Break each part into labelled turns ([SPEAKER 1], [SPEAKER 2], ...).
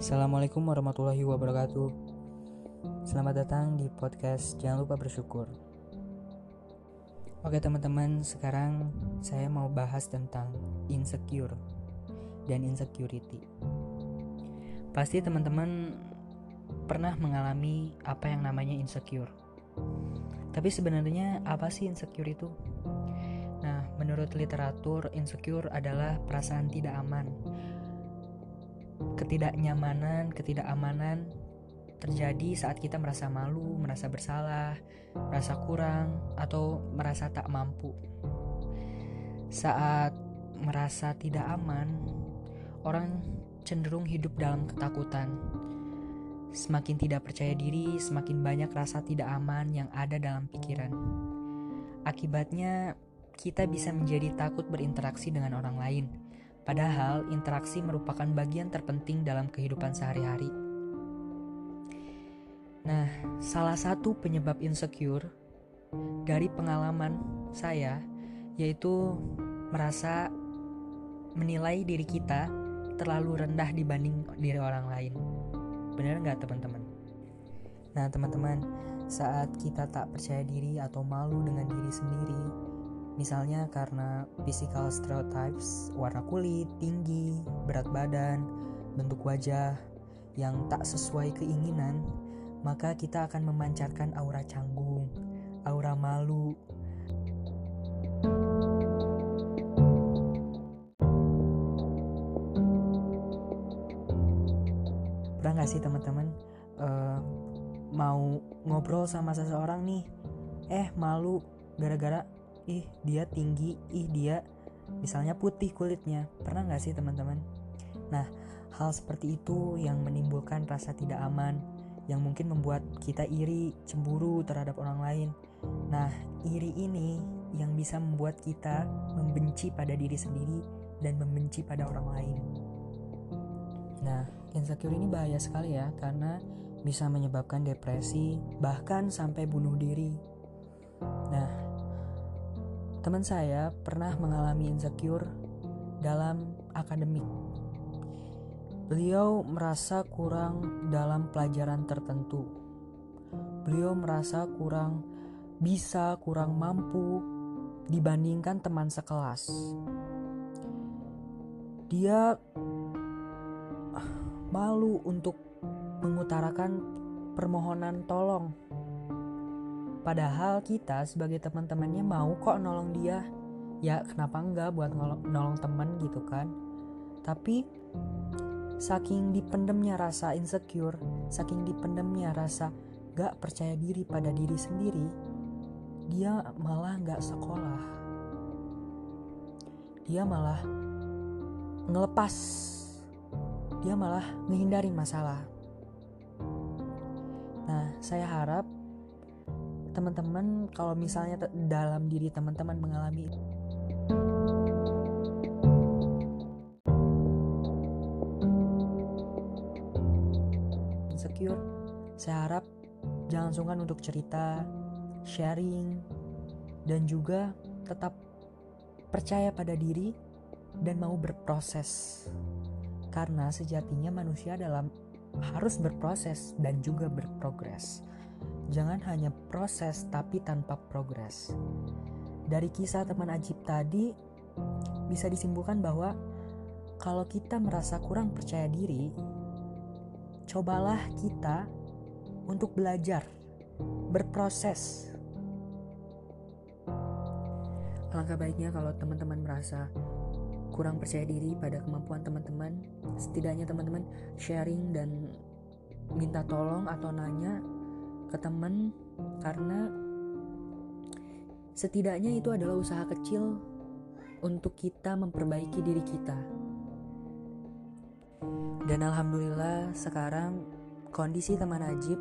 [SPEAKER 1] Assalamualaikum warahmatullahi wabarakatuh. Selamat datang di podcast Jangan lupa bersyukur. Oke teman-teman, sekarang saya mau bahas tentang insecure dan insecurity. Pasti teman-teman pernah mengalami apa yang namanya insecure. Tapi sebenarnya apa sih insecure itu? Nah, menurut literatur, insecure adalah perasaan tidak aman ketidaknyamanan, ketidakamanan terjadi saat kita merasa malu, merasa bersalah, merasa kurang, atau merasa tak mampu. Saat merasa tidak aman, orang cenderung hidup dalam ketakutan. Semakin tidak percaya diri, semakin banyak rasa tidak aman yang ada dalam pikiran. Akibatnya, kita bisa menjadi takut berinteraksi dengan orang lain Padahal interaksi merupakan bagian terpenting dalam kehidupan sehari-hari. Nah, salah satu penyebab insecure dari pengalaman saya yaitu merasa menilai diri kita terlalu rendah dibanding diri orang lain. Benar nggak teman-teman? Nah teman-teman, saat kita tak percaya diri atau malu dengan diri sendiri, Misalnya karena physical stereotypes, warna kulit, tinggi, berat badan, bentuk wajah yang tak sesuai keinginan, maka kita akan memancarkan aura canggung, aura malu. Pernah gak sih teman-teman uh, mau ngobrol sama seseorang nih, eh malu gara-gara ih dia tinggi ih dia misalnya putih kulitnya. Pernah nggak sih teman-teman? Nah hal seperti itu yang menimbulkan rasa tidak aman yang mungkin membuat kita iri cemburu terhadap orang lain. Nah iri ini yang bisa membuat kita membenci pada diri sendiri dan membenci pada orang lain. Nah insecure ini bahaya sekali ya karena bisa menyebabkan depresi bahkan sampai bunuh diri. Nah Teman saya pernah mengalami insecure dalam akademik. Beliau merasa kurang dalam pelajaran tertentu. Beliau merasa kurang bisa, kurang mampu dibandingkan teman sekelas. Dia malu untuk mengutarakan permohonan tolong Padahal kita sebagai teman-temannya mau kok nolong dia. Ya kenapa enggak buat nolong, nolong teman gitu kan. Tapi saking dipendemnya rasa insecure, saking dipendemnya rasa gak percaya diri pada diri sendiri, dia malah gak sekolah. Dia malah ngelepas. Dia malah menghindari masalah. Nah, saya harap teman-teman kalau misalnya dalam diri teman-teman mengalami insecure saya harap jangan sungkan untuk cerita sharing dan juga tetap percaya pada diri dan mau berproses. Karena sejatinya manusia dalam harus berproses dan juga berprogres Jangan hanya proses tapi tanpa progres. Dari kisah teman Ajib tadi bisa disimpulkan bahwa kalau kita merasa kurang percaya diri, cobalah kita untuk belajar, berproses. Alangkah baiknya kalau teman-teman merasa kurang percaya diri pada kemampuan teman-teman, setidaknya teman-teman sharing dan minta tolong atau nanya ke teman karena setidaknya itu adalah usaha kecil untuk kita memperbaiki diri kita. Dan alhamdulillah sekarang kondisi teman Najib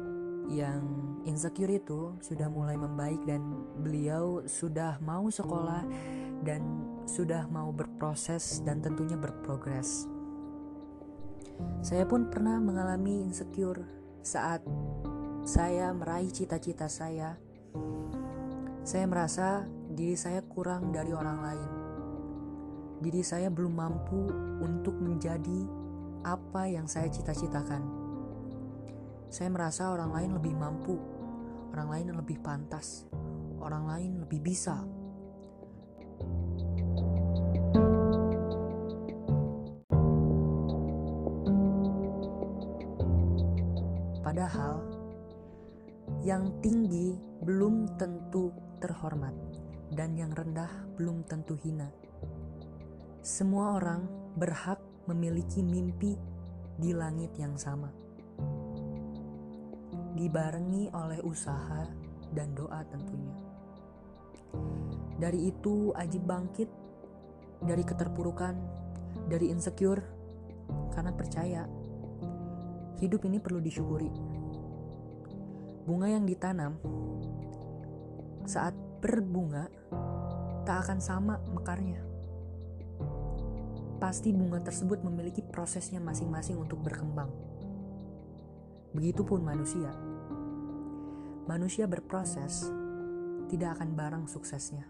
[SPEAKER 1] yang insecure itu sudah mulai membaik dan beliau sudah mau sekolah dan sudah mau berproses dan tentunya berprogres. Saya pun pernah mengalami insecure saat saya meraih cita-cita saya, saya merasa diri saya kurang dari orang lain. Diri saya belum mampu untuk menjadi apa yang saya cita-citakan. Saya merasa orang lain lebih mampu, orang lain lebih pantas, orang lain lebih bisa. Padahal yang tinggi belum tentu terhormat dan yang rendah belum tentu hina. Semua orang berhak memiliki mimpi di langit yang sama. Dibarengi oleh usaha dan doa tentunya. Dari itu Aji bangkit dari keterpurukan, dari insecure karena percaya hidup ini perlu disyukuri. Bunga yang ditanam saat berbunga tak akan sama mekarnya. Pasti bunga tersebut memiliki prosesnya masing-masing untuk berkembang. Begitupun manusia. Manusia berproses tidak akan barang suksesnya.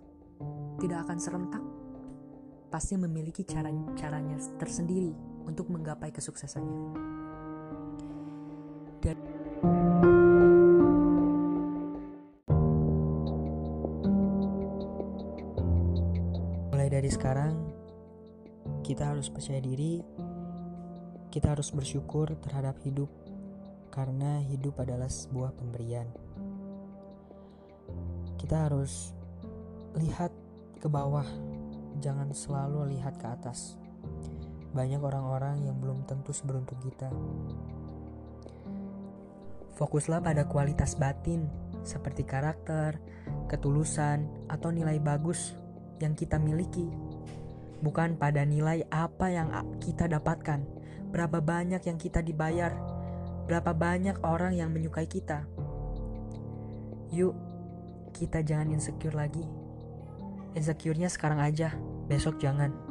[SPEAKER 1] Tidak akan serentak. Pasti memiliki cara-caranya tersendiri untuk menggapai kesuksesannya. Mulai dari sekarang kita harus percaya diri, kita harus bersyukur terhadap hidup karena hidup adalah sebuah pemberian. Kita harus lihat ke bawah, jangan selalu lihat ke atas. Banyak orang-orang yang belum tentu seberuntung kita. Fokuslah pada kualitas batin, seperti karakter, ketulusan, atau nilai bagus yang kita miliki. Bukan pada nilai apa yang kita dapatkan, berapa banyak yang kita dibayar, berapa banyak orang yang menyukai kita. Yuk, kita jangan insecure lagi. Insecure-nya sekarang aja, besok jangan.